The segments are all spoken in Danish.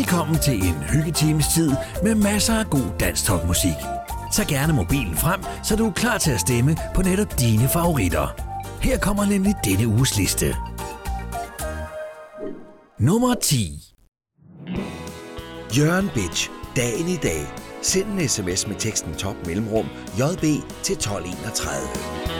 Velkommen til en hyggetimes tid med masser af god dansk topmusik. Tag gerne mobilen frem, så du er klar til at stemme på netop dine favoritter. Her kommer nemlig denne uges liste. Nummer 10 Jørgen Bitch. Dagen i dag. Send en sms med teksten top mellemrum jb til 1231.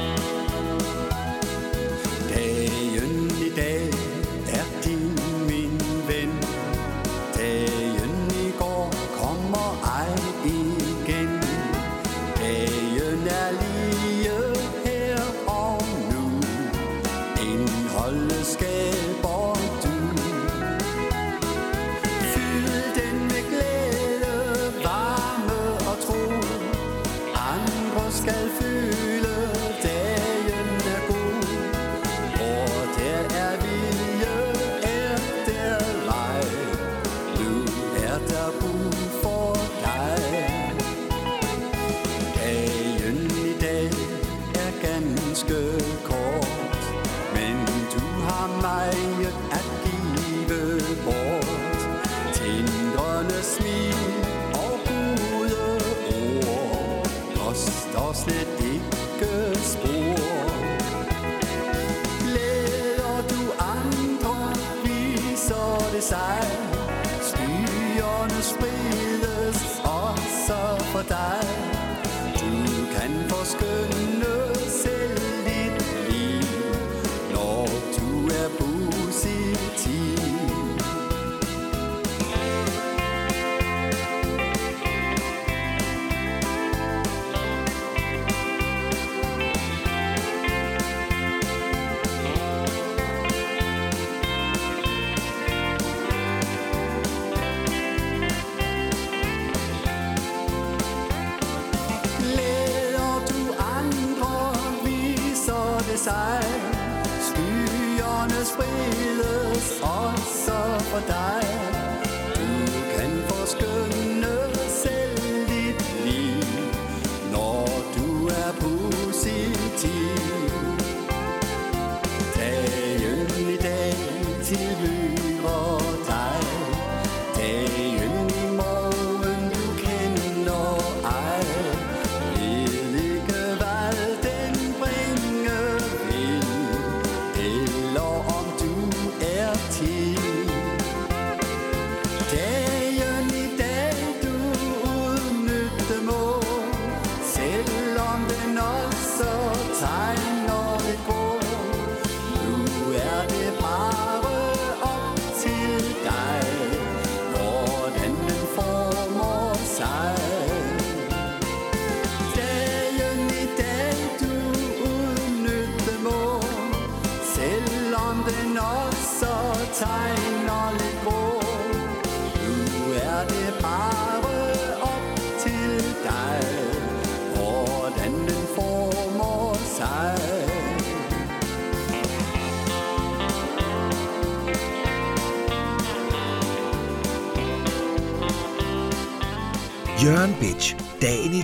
til sig. Skyerne spredes også for dig. Du kan forskynde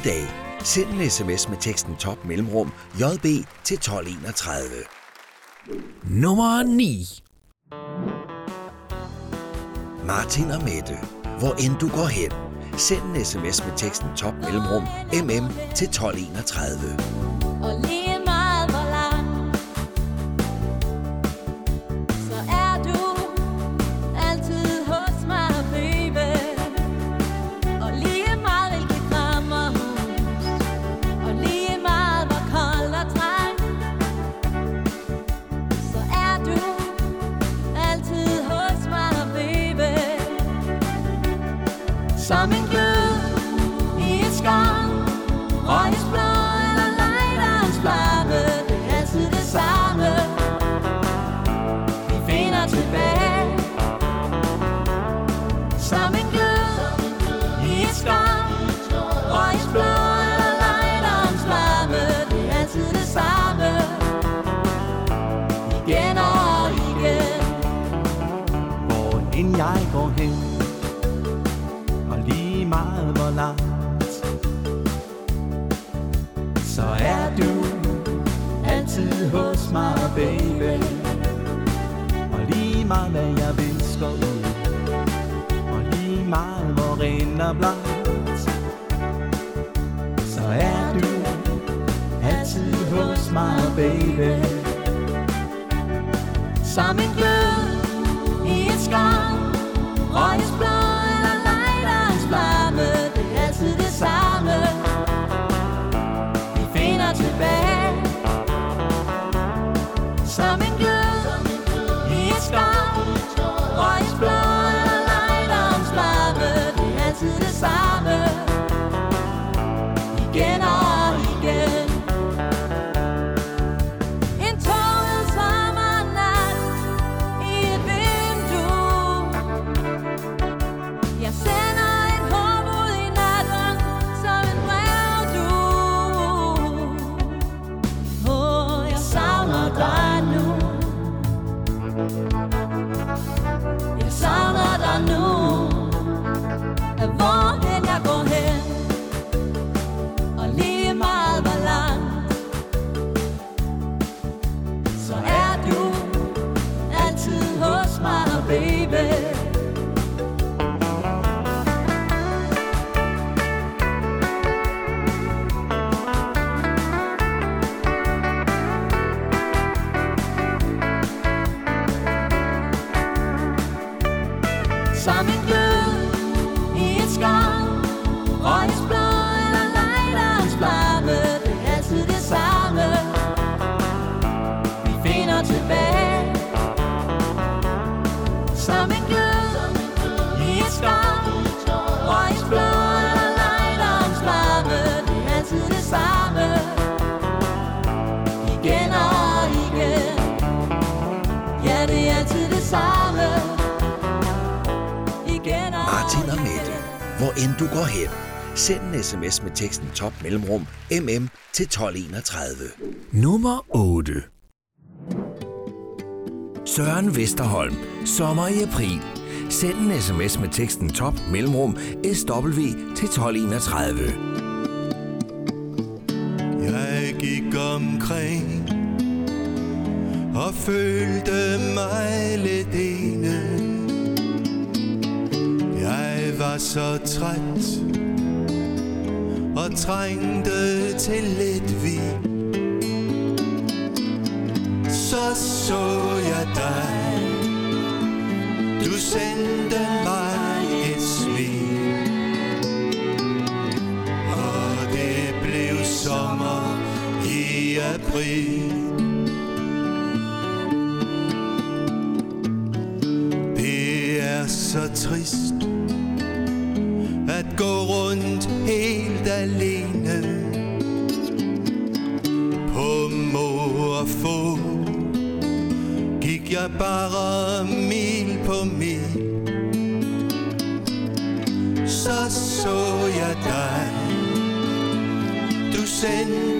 dage. Send en sms med teksten top mellemrum JB til 1231. Nummer 9 Martin og Mette, hvor end du går hen. Send en sms med teksten top mellemrum mm til 1231. Og baby. Som en glød i et skam Røg sms med teksten top mellemrum mm til 1231. Nummer 8. Søren Vesterholm. Sommer i april. Send en sms med teksten top mellemrum sw til 1231. Jeg gik omkring og følte mig lidt ene. Jeg var så træt og trængte til lidt vin Så så jeg dig. Du sendte mig et smil. Og det blev sommer i april. bygger bare mil på mil. Så så jeg dig. Du sendte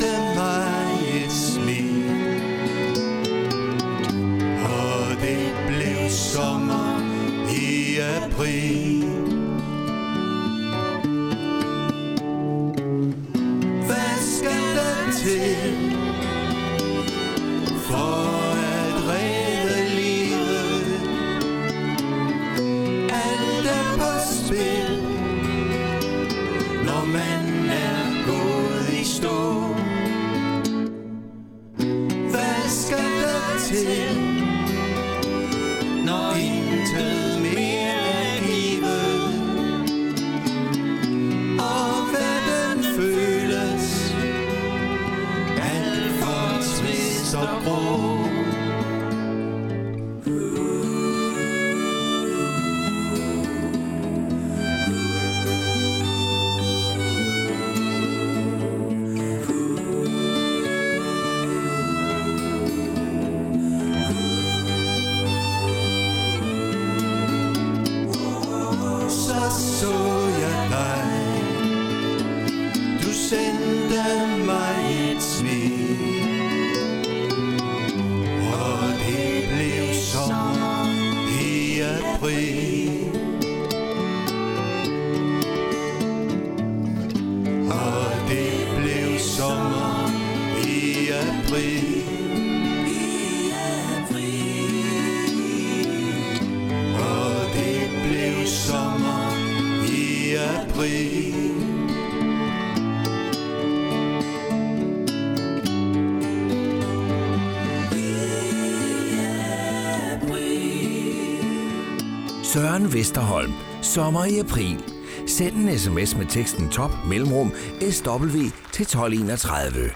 Vesterholm. Sommer i april. Send en sms med teksten top mellemrum SW til 1231.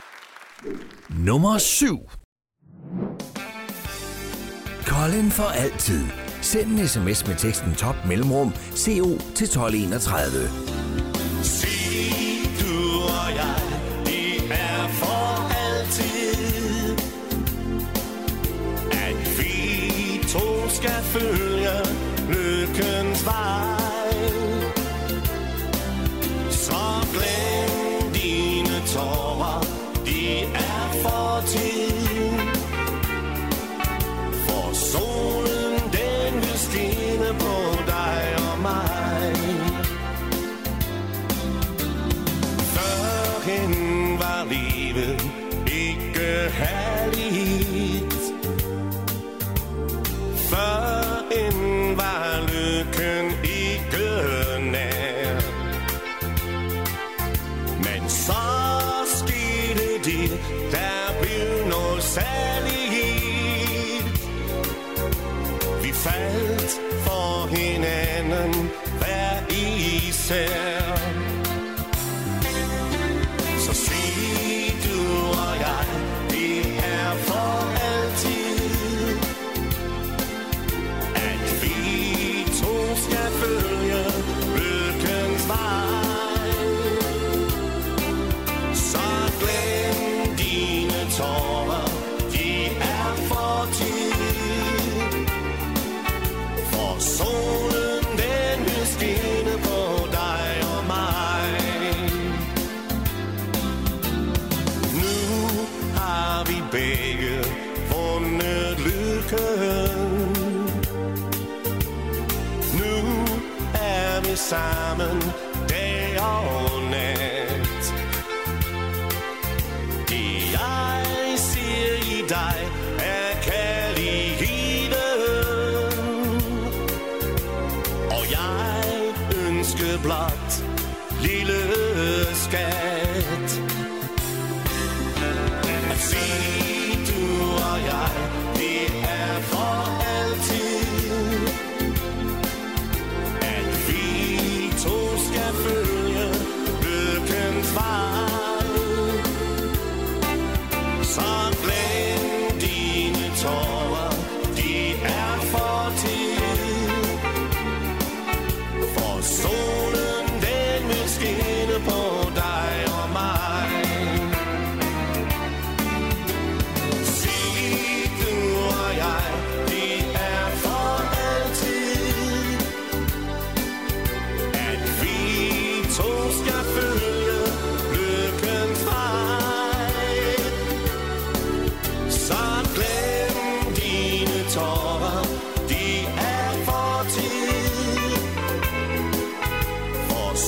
Nummer 7. Colin for altid. Send en sms med teksten top mellemrum CO til 1231. Sig du og jeg, det er for altid At vi to skal følge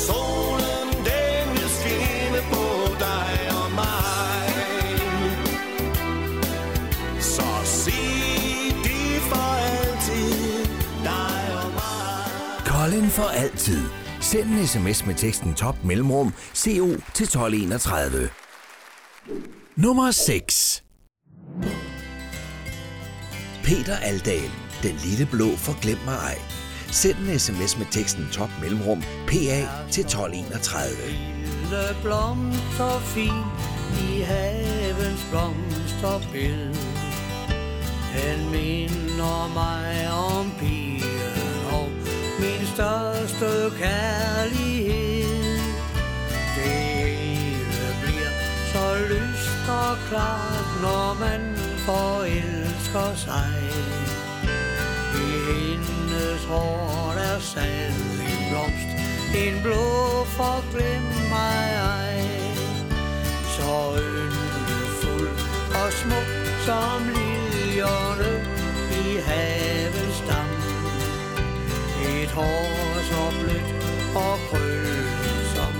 solen den vil skinne på dig og mig. Så sig det for altid, dig og mig. Colin for altid. Send en sms med teksten top mellemrum CO til 1231. Nummer 6. Peter Aldal, den lille blå forglem mig ej. Send en sms med teksten top mellemrum PA til 1231. Lille blomster fin i havens blomsterbed. Den minder mig om pigen og min største kærlighed. Det hele bliver så lyst og klart, når man forelsker sig. I hendes hår er sad en blomst, en blå for glem mig ej. Så yndefuld og smuk som liljerne i havets dam. Et hår så blødt og krøllet som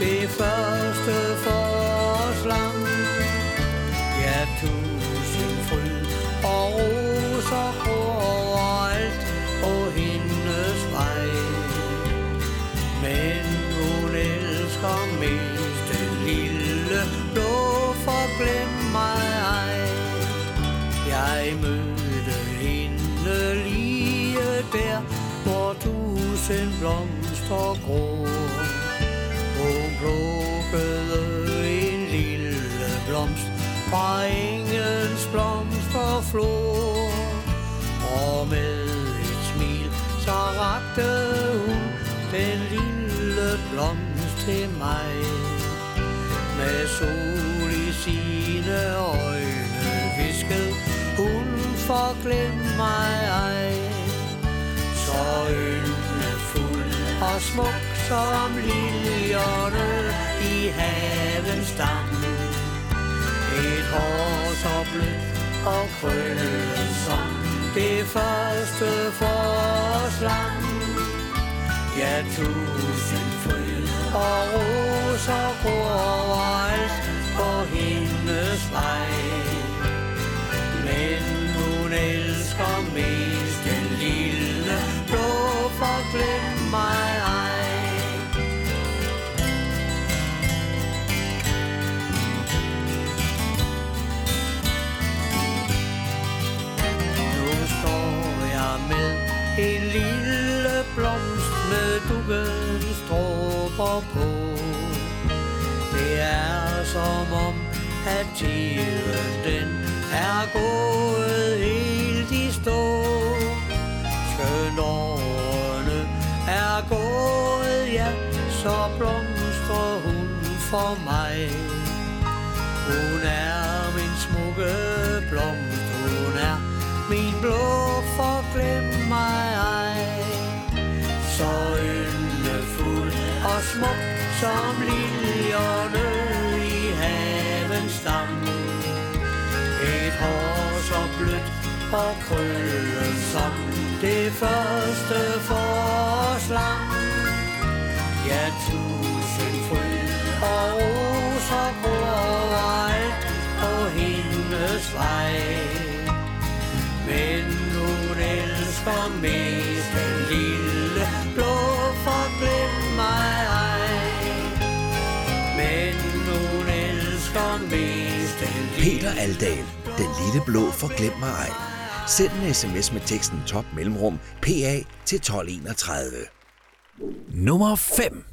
det første forårslam. Ja, tusind fryd og roser Men hun elsker mest den lille blå, for glem mig ej. Jeg mødte hende lige der, hvor tusind blomster gror. Hun plukkede en lille blomst fra engens blomsterflor. Og med et smil så rakte blomst til mig. Med sol i sine øjne viskede hun forglem mig ej. Så yndefuld og smuk som liljerne i havens dam. Et hår så blødt og krøllet som det første forslam. Ja, du og roser gror overalt på hendes vej. Men hun elsker mest den lille blå forglem mig håber på. Det er som om, at tiden den er gået helt i stå. Skønt årene er gået, ja, så blomstrer hun for mig. Hun er min smukke blomst, hun er min blå forglem mig ej. Så og smuk som liljerne i havens stam. Et hår så blødt og krøllet som det første forslang. Ja, tusind fryd og roser gror overalt på hendes vej. Men hun elsker mest den Peter Aldal, den lille blå forglem mig ej. Send en sms med teksten top mellemrum PA til 1231. Nummer 5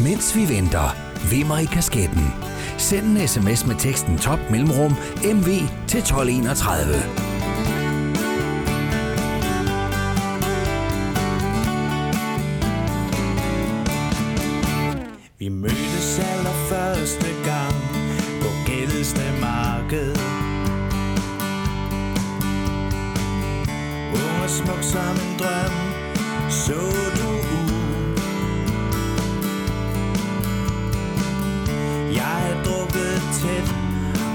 Mens vi venter, vimmer i kasketten. Send en sms med teksten top mellemrum MV til 1231. Vi mødtes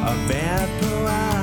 og været på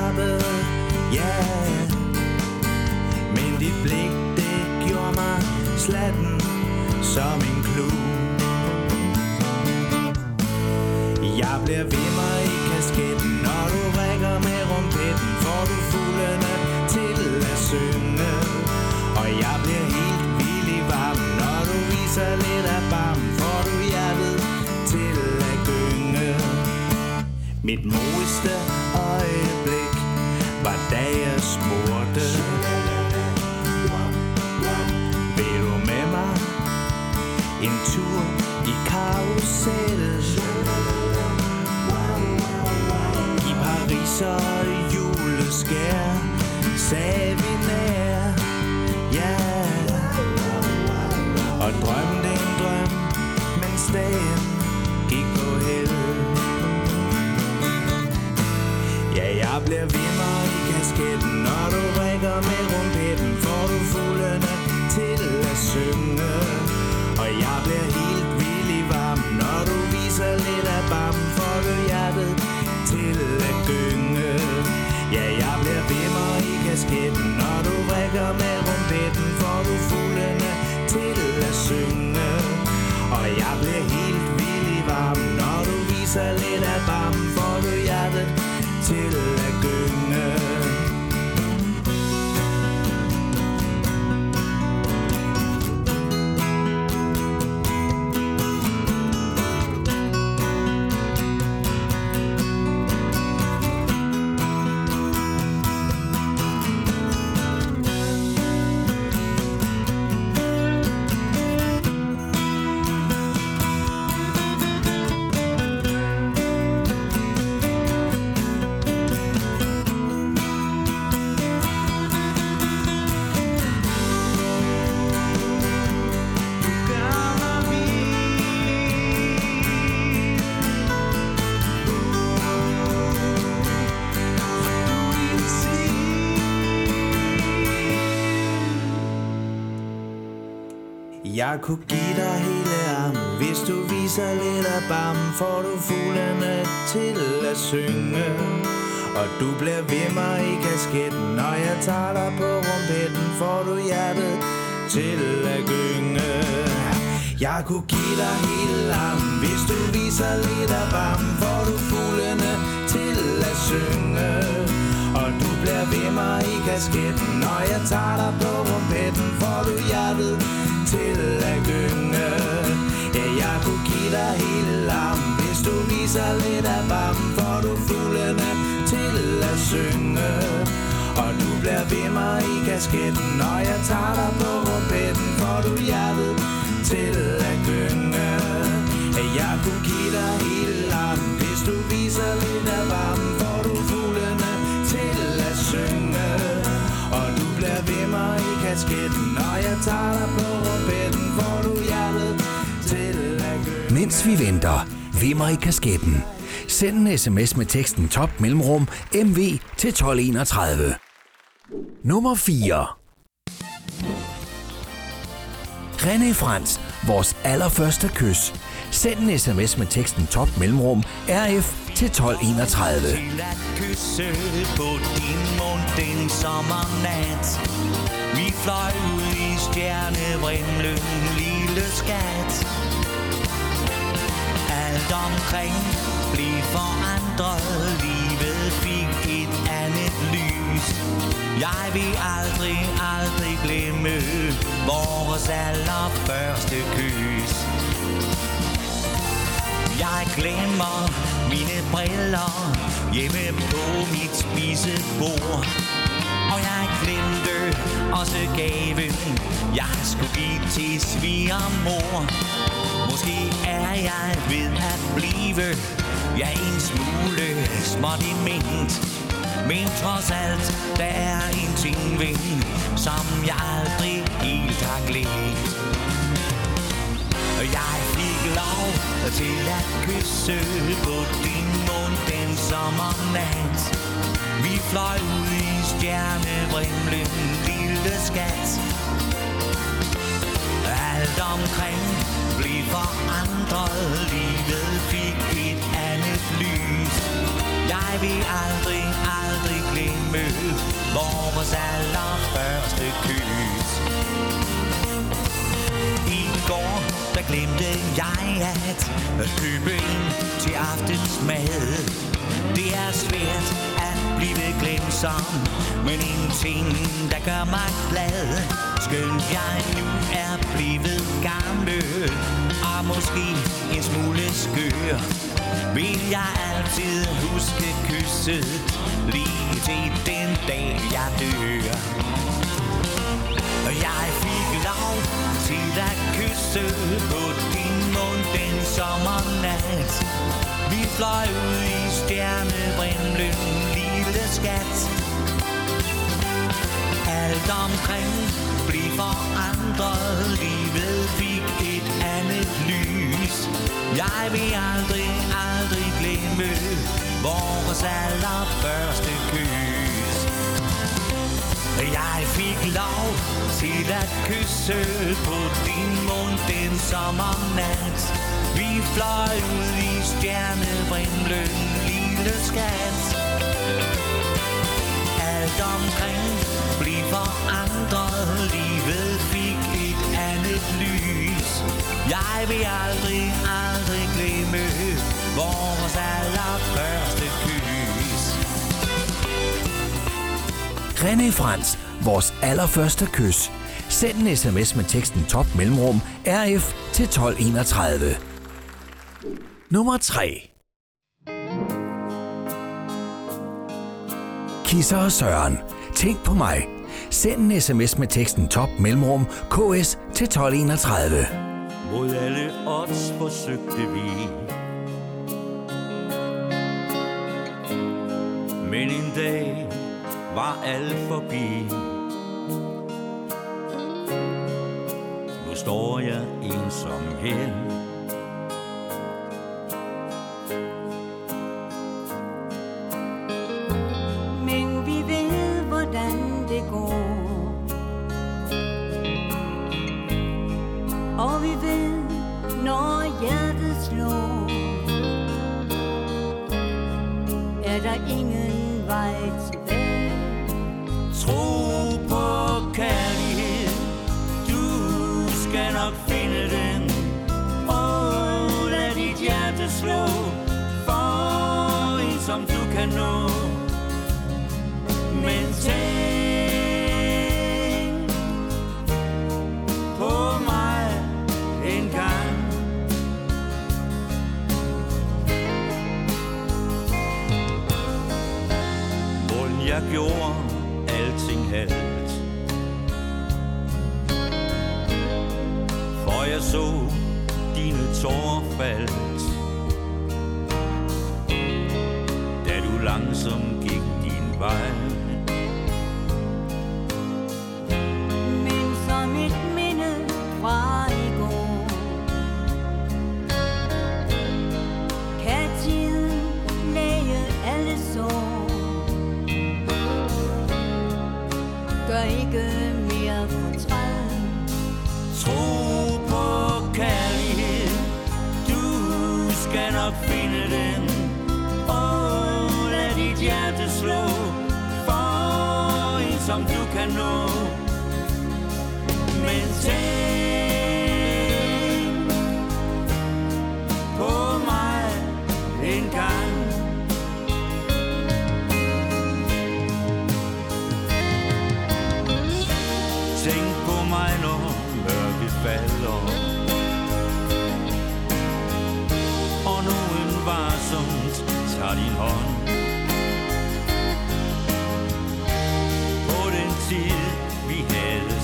Jeg kunne give dig hele armen Hvis du viser lidt af bam Får du fuglene til at synge. Og du bliver ved mig i kasketten Når jeg tager dig på rumpetten Får du hjertet til at gynge. Jeg kunne give dig hele armen Hvis du viser lidt af bam Får du fuglene til at synge. Og du bliver ved mig i kasketten Når jeg tager dig på rumpetten Får du hjertet til at gynge Ja, jeg kunne give dig hele lam Hvis du viser lidt af bam Får du fuglene til at synge. Og du bliver ved mig i kasketten Når jeg tager dig på rumpetten Får du hjertet til at gynge. Ja, jeg kunne give dig hele lam Hvis du viser lidt af varmen Får du fuglene til at synge. Og du bliver ved mig i kasketten Når jeg tager Mens vi venter, vimmer i kasketten. Send en sms med teksten top mellemrum MV til 1231. Nummer 4. René Frans, vores allerførste kys. Send en sms med teksten top mellemrum RF til 1231. Til at kysse på din mund den sommernat Vi fløj ud i stjernevrimlen, lille skat alt omkring. Blev forandret, livet fik et andet lys. Jeg vil aldrig, aldrig glemme vores allerførste kys. Jeg glemmer mine briller hjemme på mit spisebord. Og jeg glemte også gaven, jeg skulle give til svigermor. Måske er jeg ved at blive, ja en smule småt i ment. Men trods alt, der er en ting ved, som jeg aldrig helt har glemt. Jeg fik lov til at kysse på din mund den sommernat vi fløj ud i stjernevrimlen, lille skat. Alt omkring blev forandret, livet fik et andet lys. Jeg vil aldrig, aldrig glemme vores allerførste kys. I går, der glemte jeg at købe ind til aftensmad. Det er svært at blive glemsom, men en ting, der gør mig glad. Skønt jeg nu er blevet gammel, og måske en smule skør, vil jeg altid huske kysset, lige til den dag jeg dør. Og jeg fik lov til at kysse på din den sommernat. Vi fløj ud i stjernebrimlen, lille skat. Alt omkring blev forandret, livet fik et andet lys. Jeg vil aldrig, aldrig glemme vores allerførste kys jeg fik lov til at kysse på din mund den sommernat. Vi fløj ud i stjernevrimlen, lille skat. Alt omkring blev forandret, livet fik et andet lys. Jeg vil aldrig, aldrig glemme vores allerførste kys. René Frans, vores allerførste kys. Send en sms med teksten top mellemrum RF til 1231. Nummer 3. Kisser og Søren. Tænk på mig. Send en sms med teksten top mellemrum KS til 1231. Mod alle odds forsøgte vi Men en dag var alt forbi står jeg ensom her. no know sætte den Åh, oh, lad dit hjerte slå For en som du kan nå. Men tænk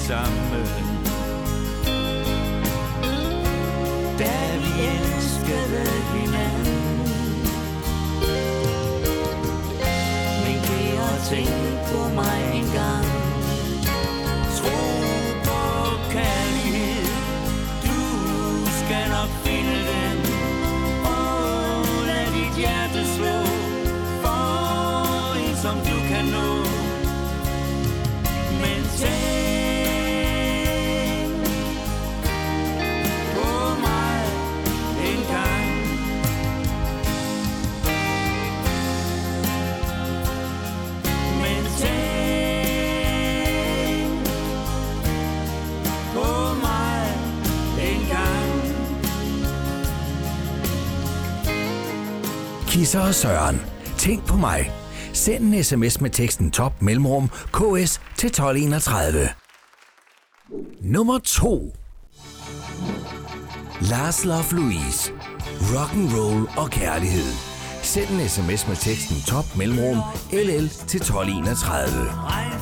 sammen Kisser og Søren. Tænk på mig. Send en sms med teksten top mellemrum ks til 1231. Nummer 2. Lars Love Louise. roll og kærlighed. Send en sms med teksten top mellemrum ll til 1231.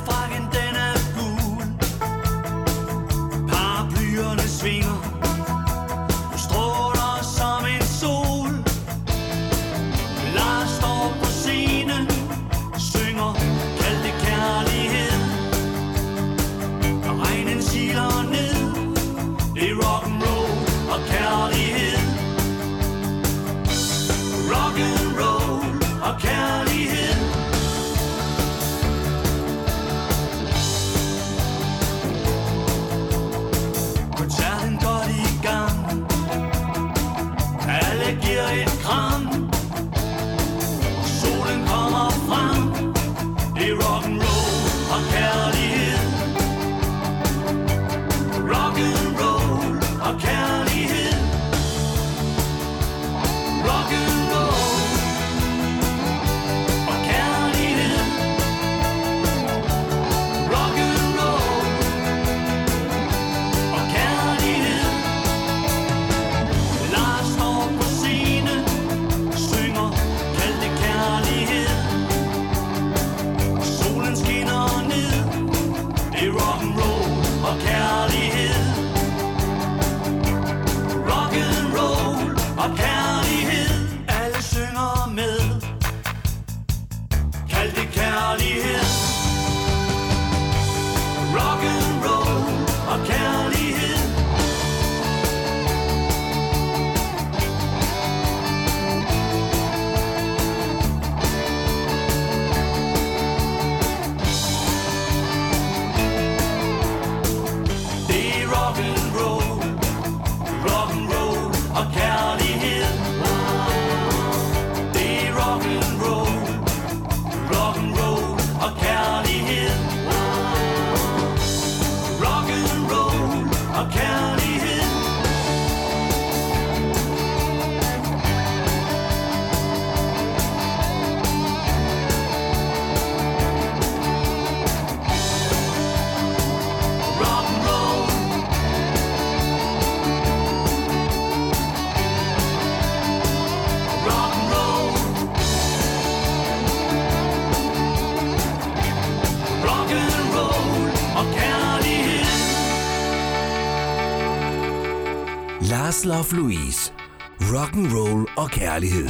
Love Louise. Rock and roll og kærlighed.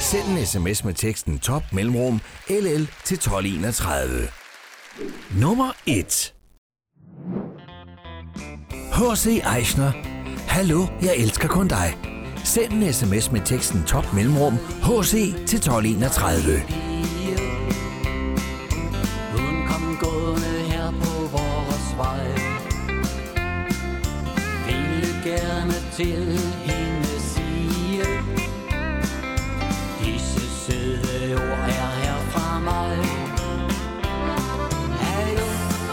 Send en sms med teksten top mellemrum LL til 1231. Nummer 1. H.C. Eichner. Hallo, jeg elsker kun dig. Send en sms med teksten top mellemrum HC til 1231. til hende sige Disse søde ord er her fra mig. Hallo,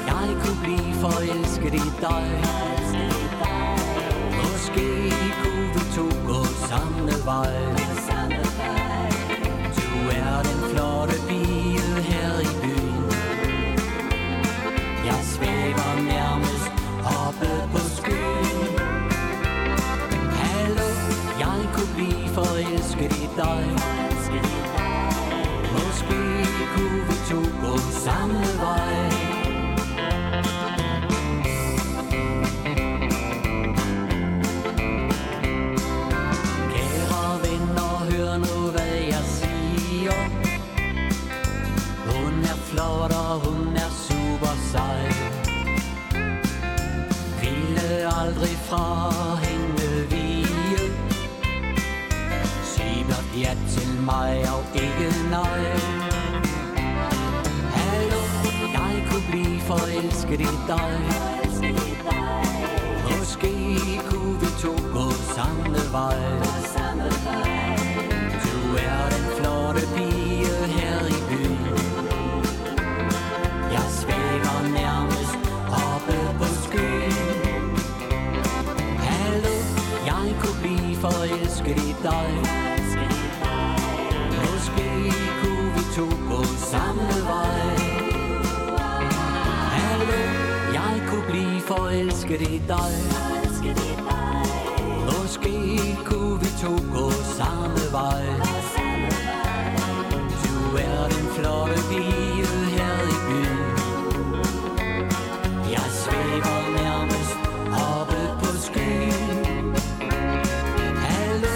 jeg kunne blive forelsket i dig. Måske kunne vi to gå samme vej. Dig. Måske kunne vi to gå samme vej. Kære venner, hør nu hvad jeg siger. Hun er flot og hun er super sej. Ville aldrig fra forelsket i dig. Måske kunne vi to gå samme vej. Du er den flotte pige her i byen. Jeg svæver nærmest oppe på skyen. Hallo, jeg kunne blive forelsket i dig. Måske kunne vi to gå samme vej. Forelsket i dig. Måske kunne vi to gå samme vej. Du er den flotte pige her i byen. Jeg svæver nærmest oppe på skyen Hallo,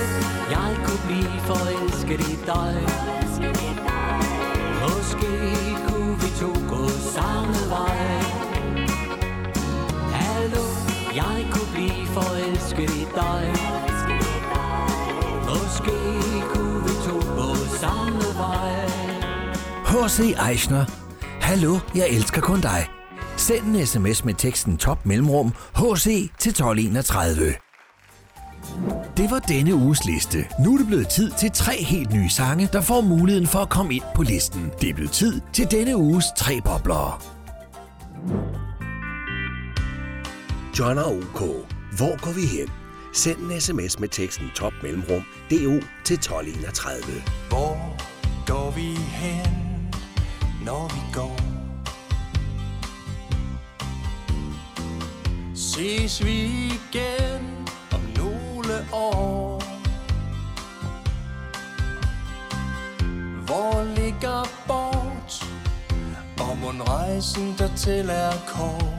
jeg kunne blive forelsket i dig. H.C. Eichner. Hallo, jeg elsker kun dig. Send en sms med teksten top mellemrum HC til 1231. Det var denne uges liste. Nu er det blevet tid til tre helt nye sange, der får muligheden for at komme ind på listen. Det er blevet tid til denne uges tre boblere. John og OK. Hvor går vi hen? Send en sms med teksten top mellemrum DO til 1231. Hvor går vi hen, når vi går? Ses vi igen om nogle år? Hvor ligger bort? Og mon rejsen dertil er kort?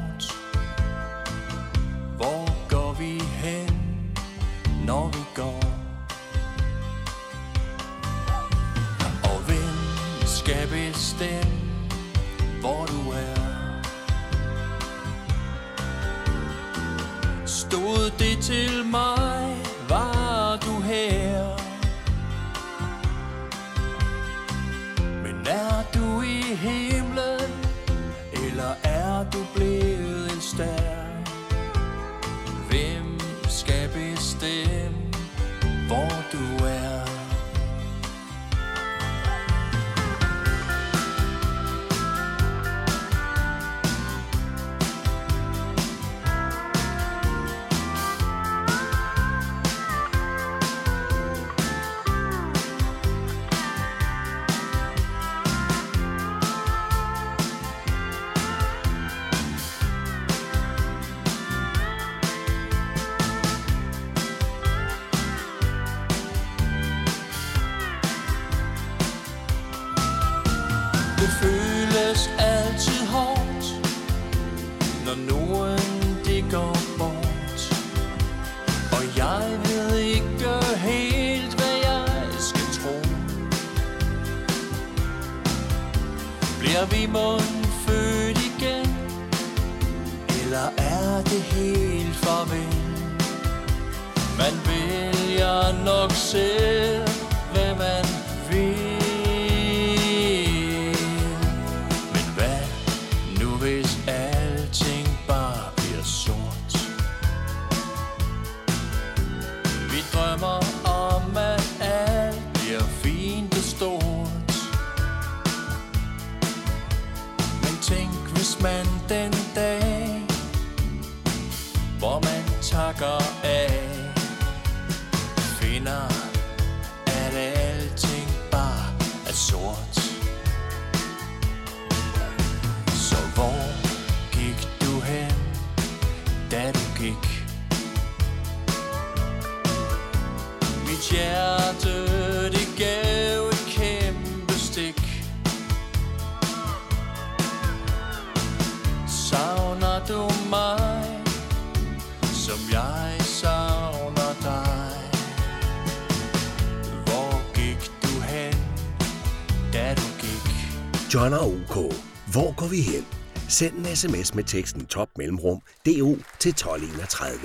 Skal bestemme, hvor du er? Stod det til mig, var du her? Men er du i himlen, eller er du blevet en stær? John og OK. Hvor går vi hen? Send en sms med teksten top mellemrum DO til 1231.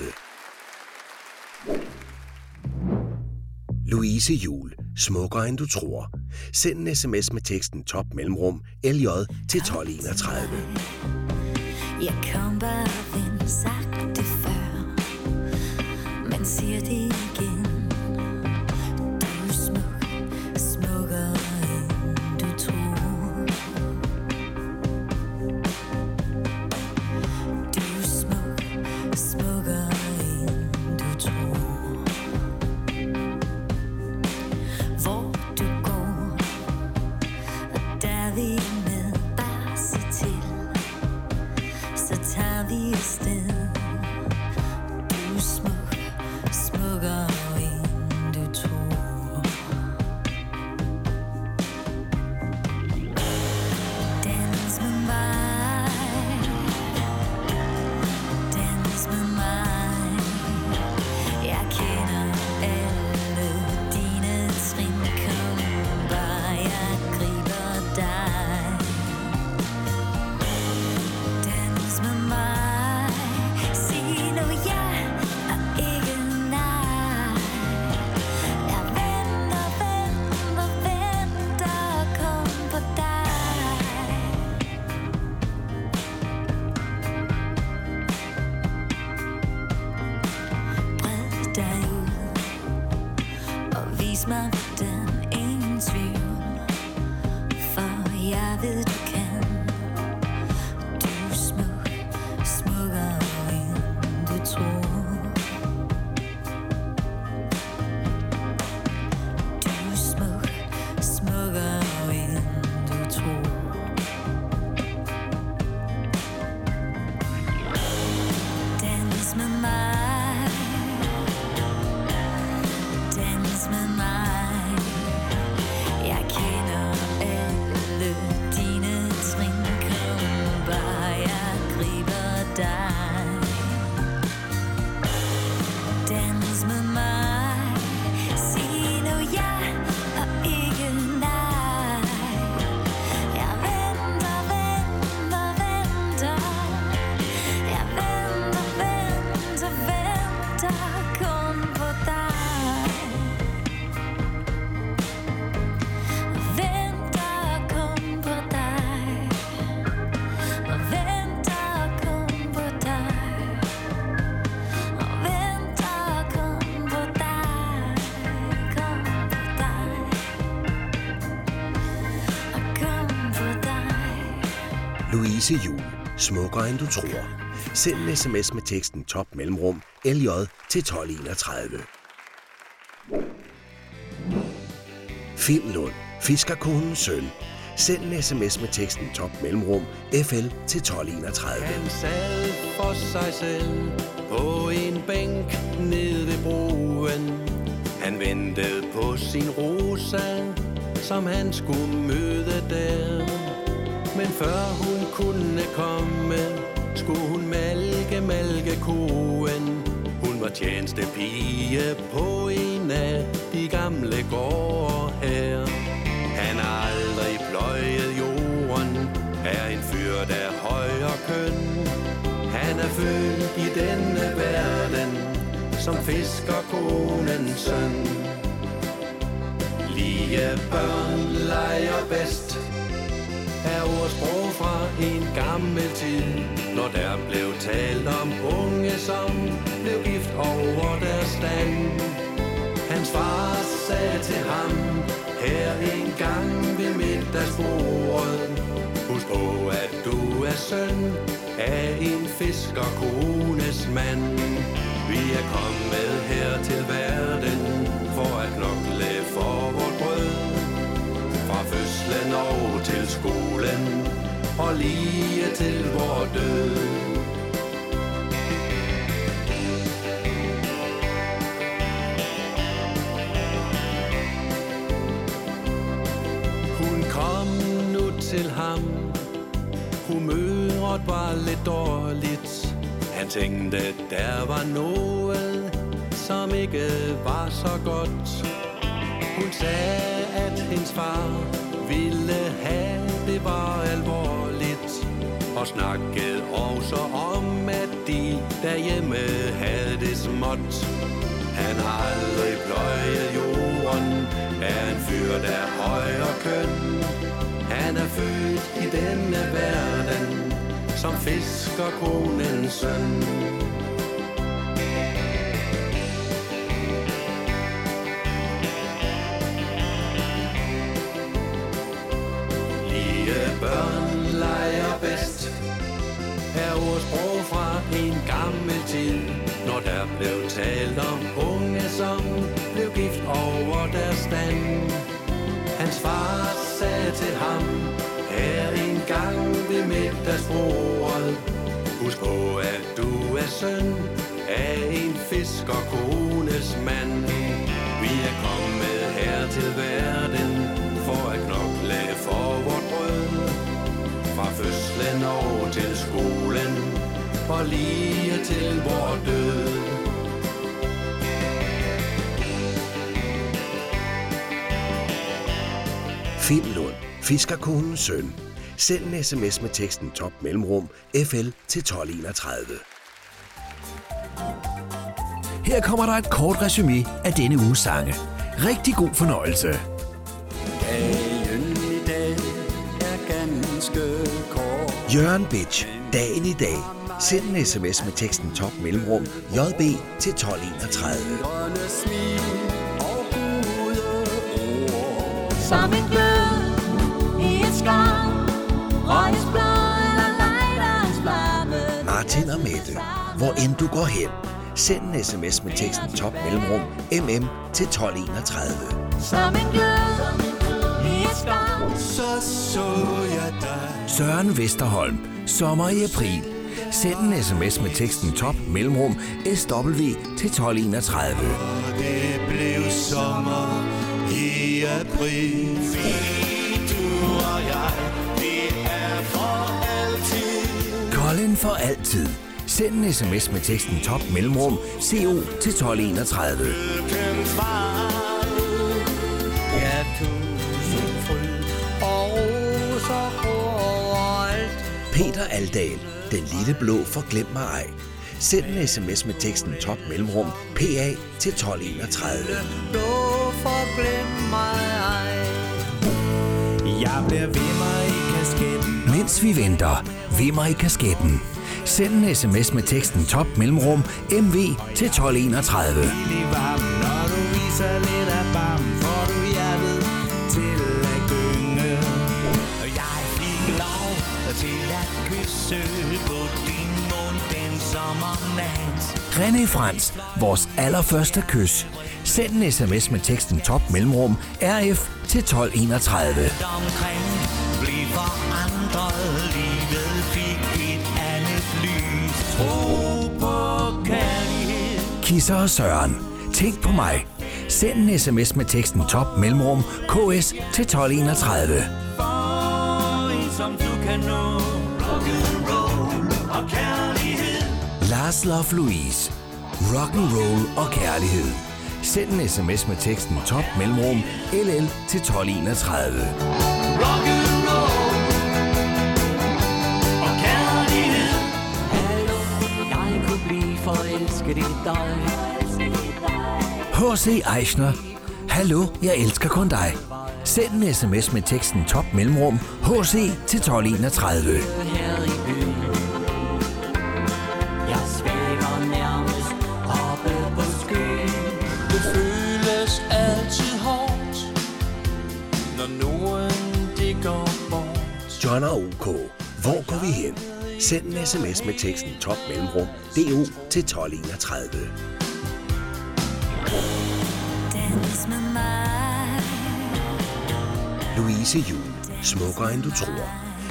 Louise Jul. Smukkere end du tror. Send en sms med teksten top mellemrum LJ til 1231. Jeg kom bare vind sagt det før Men siger det Louise Jul. Smukkere end du tror. Send en sms med teksten top mellemrum LJ til 1231. Finn Lund. Fiskerkonens søn. Send en sms med teksten top mellemrum FL til 1231. Han sad for sig selv på en bænk nede ved broen. Han ventede på sin rosa, som han skulle møde der. Men før hun kunne komme, skulle hun malke, malke koen. Hun var tjenestepige på en af de gamle gårde her. Han har aldrig pløjet jorden, er fyr, der er høj og køn. Han er født i denne verden, som fiskerkonens søn. Lige børn leger bedst, er ordsprog fra en gammel tid, når der blev talt om unge, som blev gift over deres stand. Hans far sagde til ham, her en gang ved middagsbordet, husk på, at du er søn af en fiskerkones mand. Vi er kommet her til verden for at knokle for vort brød. Fra og til skolen og lige til vor død. Hun kom nu til ham. Humøret var lidt dårligt. Han tænkte, der var noget Som ikke var så godt. Hun sagde, at hendes far det var alvorligt Og snakkede også om, at de derhjemme havde det småt han har aldrig pløjet jorden, er en fyr, der er køn. Han er født i denne verden, som fiskerkonens søn. Tid, når der blev talt om unge, som blev gift over deres stand. Hans far sagde til ham, her en gang ved middagsbordet, husk på, at du er søn af en fiskerkones mand. Vi er kommet her til verden for at knokle for vort brød. Fra fødslen over til skolen og lige til vor død. Finn Lund, fiskerkonens søn. Send en sms med teksten top mellemrum FL til 1231. Her kommer der et kort resume af denne uges sange. Rigtig god fornøjelse. Dagen i dag er ganske kort. Jørgen Bitch, dagen i dag. Send en sms med teksten top mellemrum JB til 1231. Grønne smil og gode ord. Som en glød i et skov Røgens blå eller lejderens flamme Martin og Mette, hvor end du går hen. Send en sms med teksten top mellemrum MM til 1231. Som en glød Så så jeg dig Søren Vesterholm. Sommer i april. Send en sms med teksten top mellemrum SW til 1231. Og det blev sommer i april Du og jeg, det er for altid Colin for altid. Send en sms med teksten top mellemrum CO til 1231. Lykkens vej Ja, tusind fryd og roser overalt. Peter Aldal, den lille blå for glem mig ej. Send en sms med teksten top mellemrum PA til 1231. Blå for glem mig ej. Jeg bliver mig i kasketten Mens vi venter, vimmer i kasketten. Send en sms med teksten top mellemrum MV til 1231. i varmen Når du viser lidt af René Frans, vores allerførste kys. Send en sms med teksten top mellemrum RF til 1231. omkring Bliv forandret Livet fik et andet lys Tro på kærlighed Kisser og Søren. Tænk på mig. Send en sms med teksten top mellemrum KS til 1231. For en som du kan nå Rock'n'roll og kærlighed Lars Love Louise. roll og kærlighed. Send en sms med teksten top mellemrum LL til 1231. roll og kærlighed. Hallo, jeg kunne blive forelsket i dig. H.C. Eichner. Hallo, jeg elsker kun dig. Send en sms med teksten top mellemrum HC til 1231. og OK. Hvor går vi hen? Send en sms med teksten top mellemrum DO til 1231. Dans med mig Louise Jul. Smukkere end du tror.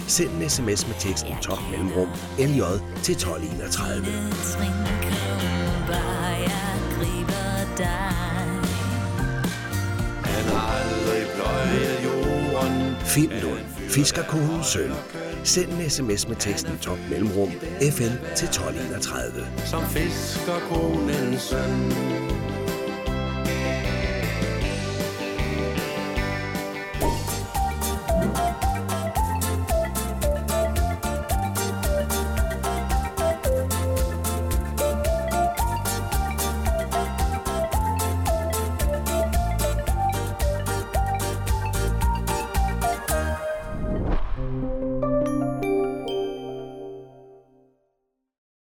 Send en sms med teksten top mellemrum LJ til 1231. Trin kom bare jeg griber dig Han har aldrig pløjet jorden Finn Lund. Fiskerkonens søn. Send en sms med teksten top mellemrum FN til 1231. Som fiskerkonens søn